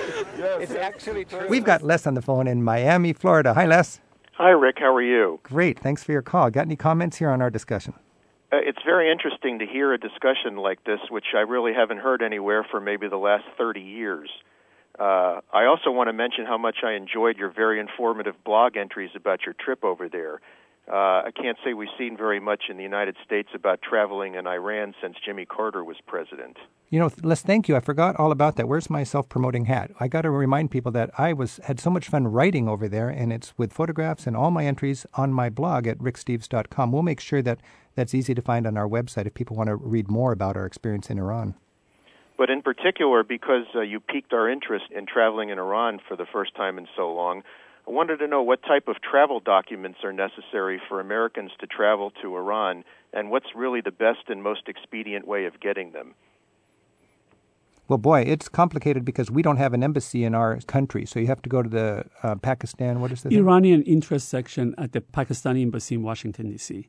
It's actually true. We've got Les on the phone in Miami, Florida. Hi, Les. Hi, Rick. How are you? Great. Thanks for your call. Got any comments here on our discussion? Uh, it's very interesting to hear a discussion like this, which I really haven't heard anywhere for maybe the last 30 years. Uh, I also want to mention how much I enjoyed your very informative blog entries about your trip over there. Uh, I can't say we've seen very much in the United States about traveling in Iran since Jimmy Carter was president. You know, Les, thank you. I forgot all about that. Where's my self-promoting hat? I got to remind people that I was had so much fun writing over there, and it's with photographs and all my entries on my blog at ricksteves.com. We'll make sure that that's easy to find on our website if people want to read more about our experience in Iran. But in particular, because uh, you piqued our interest in traveling in Iran for the first time in so long, I wanted to know what type of travel documents are necessary for Americans to travel to Iran, and what's really the best and most expedient way of getting them. Well, boy, it's complicated because we don't have an embassy in our country. So you have to go to the uh, Pakistan. What is the Iranian thing? interest section at the Pakistani embassy in Washington D.C.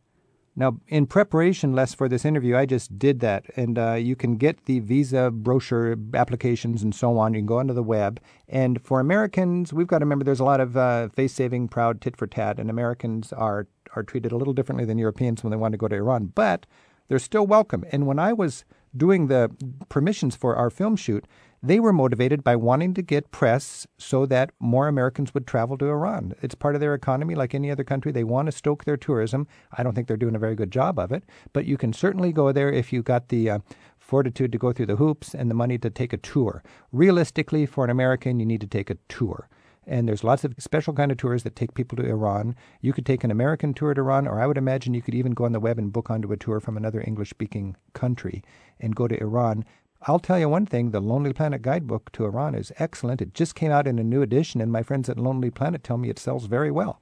Now, in preparation, Les, for this interview, I just did that, and uh, you can get the visa brochure applications and so on. You can go onto the web, and for Americans, we've got to remember there's a lot of uh, face-saving, proud tit for tat, and Americans are are treated a little differently than Europeans when they want to go to Iran, but they're still welcome. And when I was doing the permissions for our film shoot, they were motivated by wanting to get press so that more Americans would travel to Iran. It's part of their economy like any other country. They want to stoke their tourism. I don't think they're doing a very good job of it, but you can certainly go there if you got the uh, fortitude to go through the hoops and the money to take a tour. Realistically, for an American, you need to take a tour and there's lots of special kind of tours that take people to Iran. You could take an American tour to Iran, or I would imagine you could even go on the web and book onto a tour from another English-speaking country and go to Iran. I'll tell you one thing, the Lonely Planet guidebook to Iran is excellent. It just came out in a new edition, and my friends at Lonely Planet tell me it sells very well.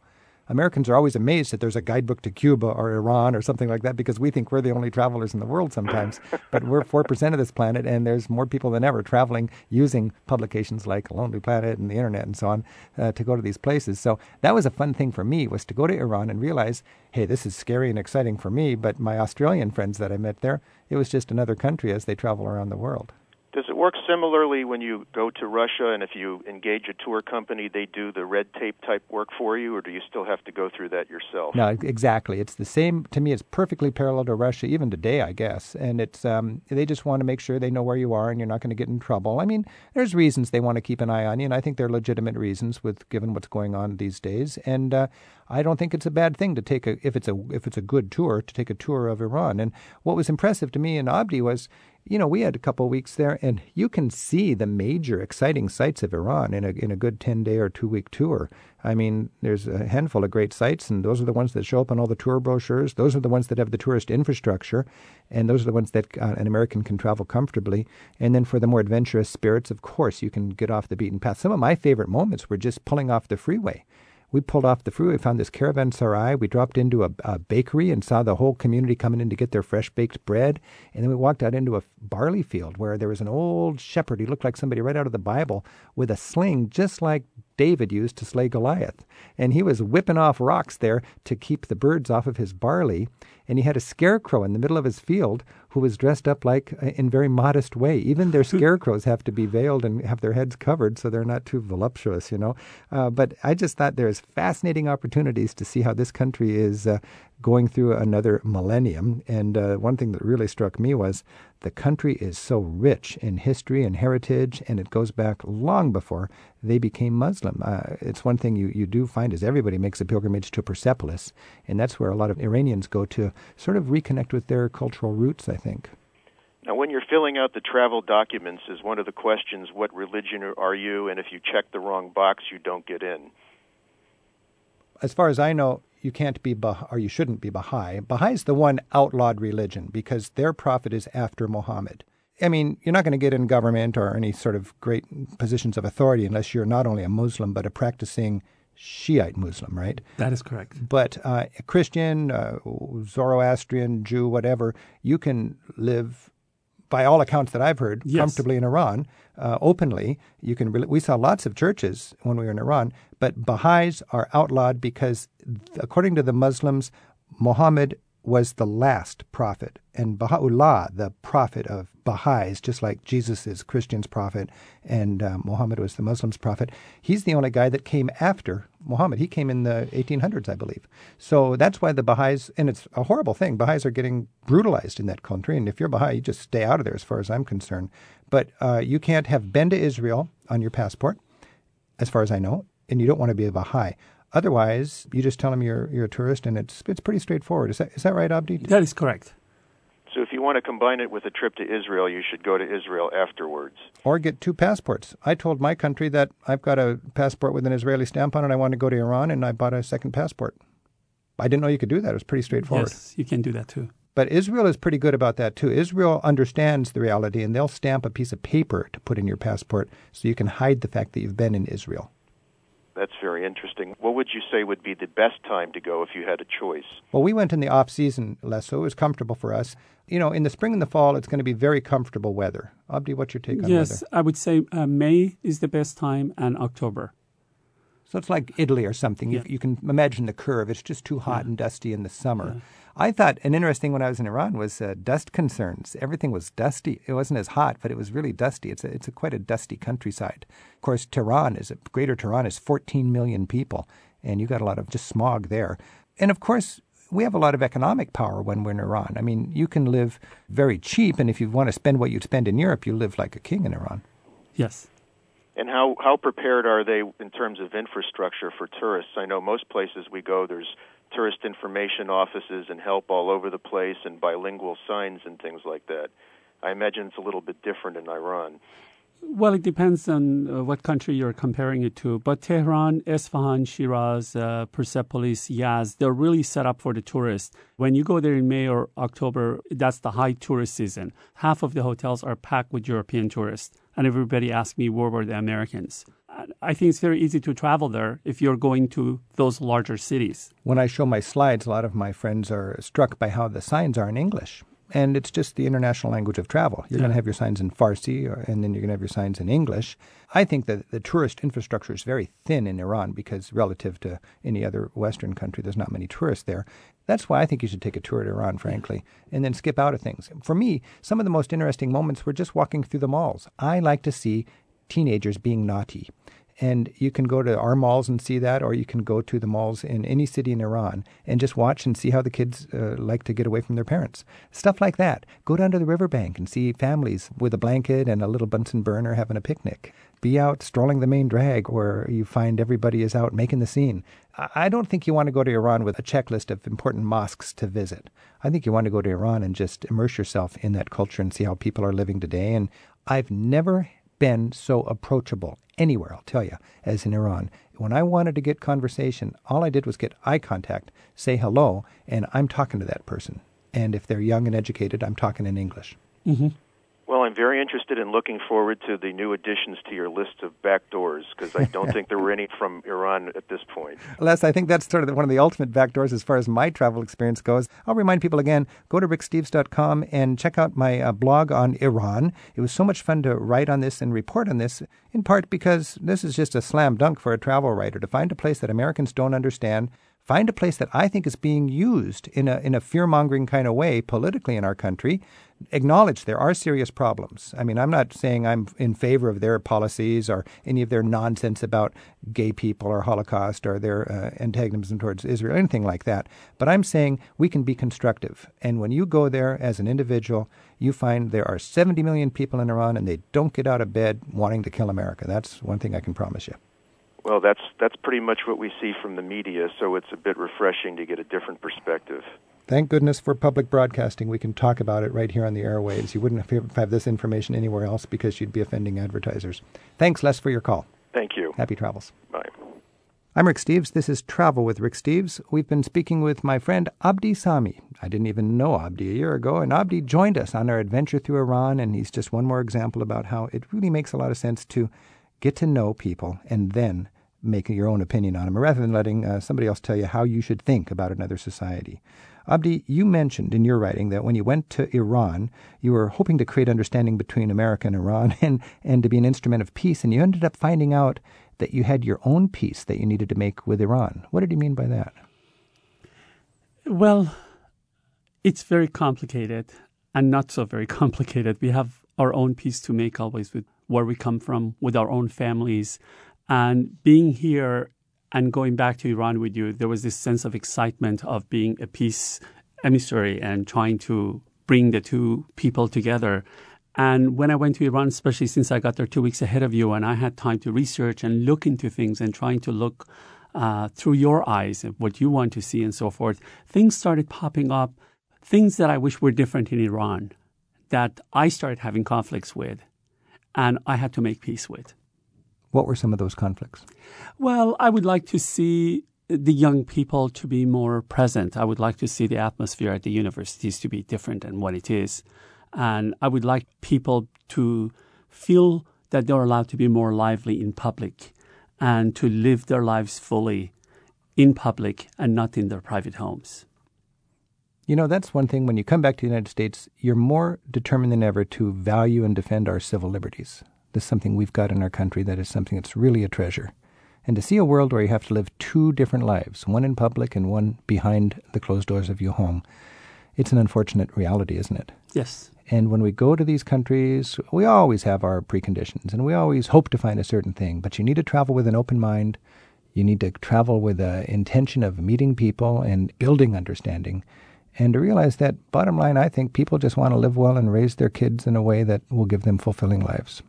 Americans are always amazed that there's a guidebook to Cuba or Iran or something like that because we think we're the only travelers in the world sometimes. but we're 4% of this planet, and there's more people than ever traveling using publications like Lonely Planet and the internet and so on uh, to go to these places. So that was a fun thing for me was to go to Iran and realize, hey, this is scary and exciting for me, but my Australian friends that I met there, it was just another country as they travel around the world. Does it work similarly when you go to Russia and if you engage a tour company, they do the red tape type work for you, or do you still have to go through that yourself? No, exactly. It's the same. To me, it's perfectly parallel to Russia, even today, I guess. And it's um, they just want to make sure they know where you are and you're not going to get in trouble. I mean, there's reasons they want to keep an eye on you, and I think they're legitimate reasons with given what's going on these days. And uh, I don't think it's a bad thing to take a if it's a if it's a good tour to take a tour of Iran. And what was impressive to me in Abdi was you know, we had a couple weeks there, and you can see the major exciting sites of Iran in a in a good ten day or two week tour. I mean, there's a handful of great sites, and those are the ones that show up on all the tour brochures. Those are the ones that have the tourist infrastructure, and those are the ones that uh, an American can travel comfortably. And then for the more adventurous spirits, of course, you can get off the beaten path. Some of my favorite moments were just pulling off the freeway we pulled off the freeway, found this caravanserai. We dropped into a, a, bakery and saw the whole community coming in to get their fresh baked bread. And then we walked out into a barley field where there was an old shepherd. He looked like somebody right out of the Bible with a sling, just like David used to slay Goliath. And he was whipping off rocks there to keep the birds off of his barley. And he had a scarecrow in the middle of his field who was dressed up like uh, in very modest way. Even their scarecrows have to be veiled and have their heads covered so they're not too voluptuous, you know. Uh, but I just thought there's fascinating opportunities to see how this country is uh, going through another millennium. And uh, one thing that really struck me was the country is so rich in history and heritage, and it goes back long before they became Muslim. Uh, it's one thing you, you do find is everybody makes a pilgrimage to Persepolis, and that's where a lot of Iranians go to sort of reconnect with their cultural roots, I think. Now, when you're filling out the travel documents, is one of the questions, what religion are you? And if you check the wrong box, you don't get in. As far as I know, you can't be bah- or you shouldn't be Baha'i. Baha'i is the one outlawed religion because their prophet is after Muhammad. I mean, you're not going to get in government or any sort of great positions of authority unless you're not only a Muslim but a practicing Shiite Muslim, right? That is correct. But uh, a Christian, uh, Zoroastrian, Jew, whatever, you can live by all accounts that I've heard, yes. comfortably in Iran, uh, openly. You can. Re- we saw lots of churches when we were in Iran, but Baha'is are outlawed because, according to the Muslims, Muhammad was the last prophet, and Baha'u'llah, the prophet of Baha'is, just like Jesus is Christians' prophet and uh, Muhammad was the Muslims' prophet, he's the only guy that came after Muhammad. He came in the 1800s, I believe. So that's why the Baha'is, and it's a horrible thing, Baha'is are getting brutalized in that country, and if you're Baha'i, you just stay out of there as far as I'm concerned. But uh, you can't have been to Israel on your passport, as far as I know, and you don't want to be a Baha'i. Otherwise, you just tell them you're you're a tourist, and it's it's pretty straightforward. Is that is that right, Abdi? That is correct. So if you want to combine it with a trip to Israel, you should go to Israel afterwards. Or get two passports. I told my country that I've got a passport with an Israeli stamp on it. I want to go to Iran, and I bought a second passport. I didn't know you could do that. It was pretty straightforward. Yes, you can do that too. But Israel is pretty good about that too. Israel understands the reality, and they'll stamp a piece of paper to put in your passport so you can hide the fact that you've been in Israel. That's very interesting. What would you say would be the best time to go if you had a choice? Well, we went in the off season, Les, so it was comfortable for us. You know, in the spring and the fall, it's going to be very comfortable weather. Abdi, what's your take on yes, weather? I would say uh, May is the best time and October. So it's like Italy or something. Yeah. You, you can imagine the curve. It's just too hot and dusty in the summer. I thought an interesting when I was in Iran was uh, dust concerns. Everything was dusty. It wasn't as hot, but it was really dusty. It's a, it's a quite a dusty countryside. Of course, Tehran is a, Greater Tehran is 14 million people, and you got a lot of just smog there. And of course, we have a lot of economic power when we're in Iran. I mean, you can live very cheap, and if you want to spend what you'd spend in Europe, you live like a king in Iran. Yes. And how, how prepared are they in terms of infrastructure for tourists? I know most places we go, there's tourist information offices and help all over the place and bilingual signs and things like that. I imagine it's a little bit different in Iran. Well, it depends on uh, what country you're comparing it to. But Tehran, Esfahan, Shiraz, uh, Persepolis, Yazd, they're really set up for the tourists. When you go there in May or October, that's the high tourist season. Half of the hotels are packed with European tourists. And everybody asks me, where were the Americans? I think it's very easy to travel there if you're going to those larger cities. When I show my slides, a lot of my friends are struck by how the signs are in English. And it's just the international language of travel. You're going to have your signs in Farsi, or, and then you're going to have your signs in English. I think that the tourist infrastructure is very thin in Iran because, relative to any other Western country, there's not many tourists there. That's why I think you should take a tour to Iran, frankly, and then skip out of things. For me, some of the most interesting moments were just walking through the malls. I like to see teenagers being naughty. And you can go to our malls and see that, or you can go to the malls in any city in Iran and just watch and see how the kids uh, like to get away from their parents. Stuff like that. Go down to the riverbank and see families with a blanket and a little Bunsen burner having a picnic. Be out strolling the main drag where you find everybody is out making the scene. I don't think you want to go to Iran with a checklist of important mosques to visit. I think you want to go to Iran and just immerse yourself in that culture and see how people are living today. And I've never been so approachable anywhere, I'll tell you, as in Iran. When I wanted to get conversation, all I did was get eye contact, say hello, and I'm talking to that person. And if they're young and educated, I'm talking in English. Mm-hmm. Well, I'm very interested in looking forward to the new additions to your list of back doors because I don't think there were any from Iran at this point. Les, I think that's sort of one of the ultimate backdoors as far as my travel experience goes. I'll remind people again go to ricksteves.com and check out my uh, blog on Iran. It was so much fun to write on this and report on this, in part because this is just a slam dunk for a travel writer to find a place that Americans don't understand. Find a place that I think is being used in a in a fear mongering kind of way politically in our country. Acknowledge there are serious problems. I mean, I'm not saying I'm in favor of their policies or any of their nonsense about gay people or Holocaust or their uh, antagonism towards Israel, or anything like that. But I'm saying we can be constructive. And when you go there as an individual, you find there are 70 million people in Iran and they don't get out of bed wanting to kill America. That's one thing I can promise you. Well, that's that's pretty much what we see from the media, so it's a bit refreshing to get a different perspective. Thank goodness for public broadcasting. We can talk about it right here on the airwaves. You wouldn't have, this information anywhere else because you'd be offending advertisers. Thanks, Les, for your call. Thank you. Happy travels. Bye. I'm Rick Steves. This is Travel with Rick Steves. We've been speaking with my friend Abdi Sami. I didn't even know Abdi a year ago, and Abdi joined us on our adventure through Iran, and he's just one more example about how it really makes a lot of sense to get to know people and then make your own opinion on them, rather than letting uh, somebody else tell you how you should think about another society. Abdi, you mentioned in your writing that when you went to Iran, you were hoping to create understanding between America and Iran and, and to be an instrument of peace, and you ended up finding out that you had your own peace that you needed to make with Iran. What did you mean by that? Well, it's very complicated and not so very complicated. We have our own peace to make always with where we come from, with our own families. And being here and going back to Iran with you, there was this sense of excitement of being a peace emissary and trying to bring the two people together. And when I went to Iran, especially since I got there two weeks ahead of you, and I had time to research and look into things and trying to look uh, through your eyes at what you want to see and so forth, things started popping up things that I wish were different in Iran that I started having conflicts with and I had to make peace with. What were some of those conflicts? Well, I would like to see the young people to be more present. I would like to see the atmosphere at the universities to be different than what it is. And I would like people to feel that they're allowed to be more lively in public and to live their lives fully in public and not in their private homes. You know, that's one thing when you come back to the United States, you're more determined than ever to value and defend our civil liberties. This is something we've got in our country that is something that's really a treasure. And to see a world where you have to live two different lives, one in public and one behind the closed doors of your home, it's an unfortunate reality, isn't it? Yes. And when we go to these countries, we always have our preconditions and we always hope to find a certain thing, but you need to travel with an open mind. You need to travel with the intention of meeting people and building understanding. And to realize that, bottom line, I think people just want to live well and raise their kids in a way that will give them fulfilling lives.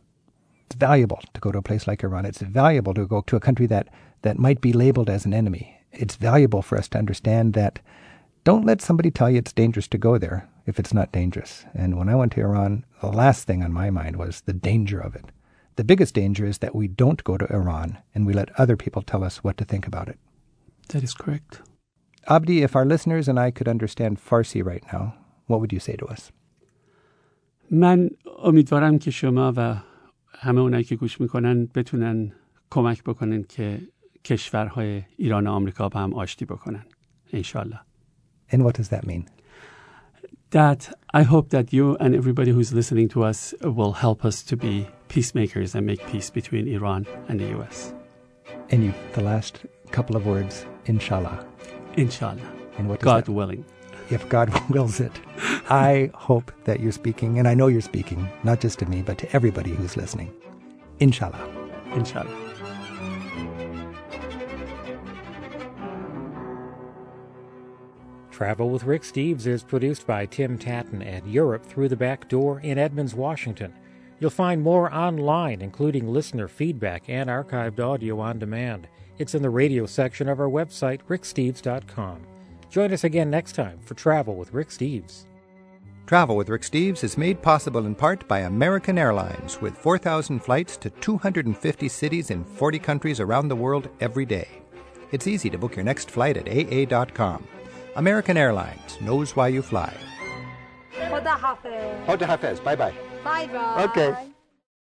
It's valuable to go to a place like Iran. It's valuable to go to a country that, that might be labeled as an enemy. It's valuable for us to understand that don't let somebody tell you it's dangerous to go there if it's not dangerous. And when I went to Iran, the last thing on my mind was the danger of it. The biggest danger is that we don't go to Iran and we let other people tell us what to think about it. That is correct. Abdi, if our listeners and I could understand Farsi right now, what would you say to us? من امیدوارم که شما و همه اونایی که گوش میکنن بتونن کمک بکنن که کشورهای ایران و آمریکا با هم آشتی بکنن انشالله And what does that mean? that I hope that you and everybody who's listening to us will help us to be peacemakers and make peace between Iran and the US. And you, the last couple of words, inshallah. Inshallah. And what does God that- willing. if God wills it. I hope that you're speaking, and I know you're speaking, not just to me, but to everybody who's listening. Inshallah. Inshallah. Travel with Rick Steves is produced by Tim Tattan at Europe Through the Back Door in Edmonds, Washington. You'll find more online, including listener feedback and archived audio on demand. It's in the radio section of our website, ricksteves.com. Join us again next time for Travel with Rick Steves. Travel with Rick Steves is made possible in part by American Airlines, with 4,000 flights to 250 cities in 40 countries around the world every day. It's easy to book your next flight at AA.com. American Airlines knows why you fly. Hafez. Hafez. Bye bye. Bye bye. Okay.